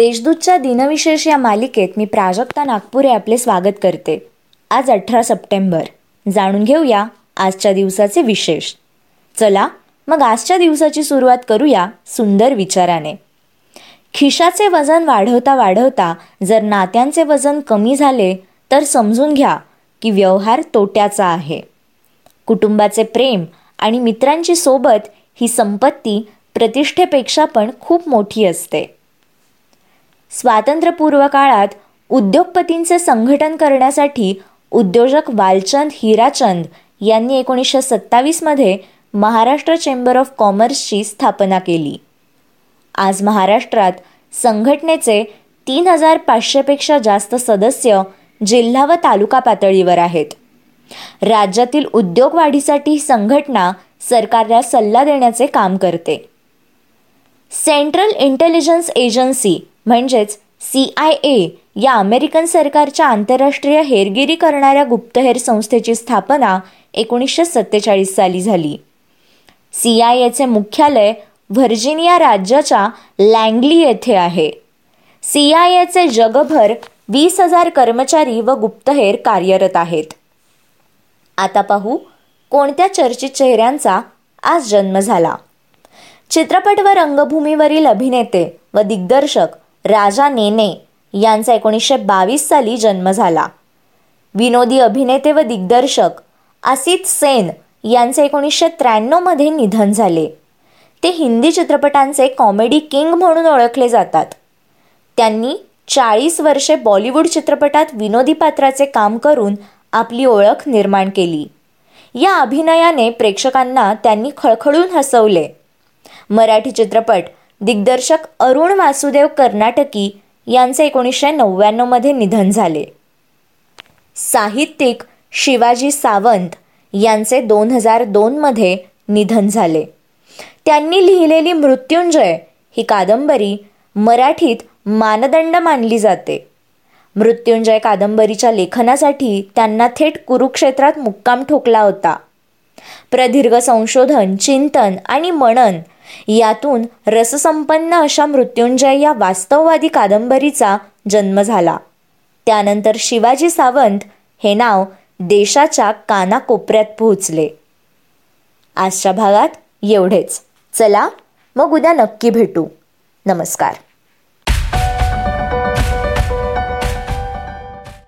देशदूतच्या दिनविशेष या मालिकेत मी प्राजक्ता नागपुरे आपले स्वागत करते. आज अठरा सप्टेंबर. जाणून घेऊया आजच्या दिवसाचे विशेष. चला मग आजच्या दिवसाची सुरुवात करूया सुंदर विचाराने. खिशाचे वजन वाढवता वाढवता जर नात्यांचे वजन कमी झाले तर समजून घ्या की व्यवहार तोट्याचा आहे. कुटुंबाचे प्रेम आणि मित्रांची सोबत ही संपत्ती प्रतिष्ठेपेक्षा पण खूप मोठी असते. स्वातंत्र्यपूर्व काळात उद्योगपतींचे संघटन करण्यासाठी उद्योजक वालचंद हिराचंद यांनी एकोणीसशे सत्तावीसमध्ये महाराष्ट्र चेंबर ऑफ कॉमर्सची स्थापना केली. आज महाराष्ट्रात संघटनेचे तीन हजार पाचशेपेक्षा जास्त सदस्य जिल्हा व तालुका पातळीवर आहेत. राज्यातील उद्योग वाढीसाठी संघटना सरकारला सल्ला देण्याचे काम करते. सेंट्रल इंटेलिजन्स एजन्सी म्हणजेच सी आय ए या अमेरिकन सरकारच्या आंतरराष्ट्रीय हेरगिरी करणाऱ्या गुप्तहेर संस्थेची स्थापना एकोणीसशे सत्तेचाळीस साली झाली. सी आय एचे मुख्यालय व्हर्जिनिया राज्याच्या लँगली येथे आहे. सी आय एचे जगभर वीस हजार कर्मचारी व गुप्तहेर कार्यरत आहेत. आता पाहू कोणत्या चर्चित चेहऱ्यांचा आज जन्म झाला. चित्रपट व रंगभूमीवरील अभिनेते व दिग्दर्शक राजा नेने यांचा एकोणीसशे बावीस साली जन्म झाला. विनोदी अभिनेते व दिग्दर्शक असित सेन यांचे एकोणीसशे त्र्याण्णवमध्ये निधन झाले. ते हिंदी चित्रपटांचे कॉमेडी किंग म्हणून ओळखले जातात. त्यांनी चाळीस वर्षे बॉलिवूड चित्रपटात विनोदी पात्राचे काम करून आपली ओळख निर्माण केली. या अभिनयाने प्रेक्षकांना त्यांनी खळखळून हसवले. मराठी चित्रपट दिग्दर्शक अरुण वासुदेव कर्नाटकी यांचे एकोणीसशे नव्याण्णवमध्ये निधन झाले. साहित्यिक शिवाजी सावंत यांचे दोन हजार दोनमध्ये निधन झाले. त्यांनी लिहिलेली मृत्युंजय ही कादंबरी मराठीत मानदंड मानली जाते. मृत्युंजय कादंबरीच्या लेखनासाठी त्यांना थेट कुरुक्षेत्रात मुक्काम ठोकला होता. प्रदीर्घ संशोधन चिंतन आणि मनन यातून रससंपन्न अशा मृत्युंजय या वास्तववादी कादंबरीचा जन्म झाला. त्यानंतर शिवाजी सावंत हे नाव देशाच्या कानाकोपऱ्यात पोहोचले. आजच्या भागात एवढेच. चला मग उद्या नक्की भेटू. नमस्कार.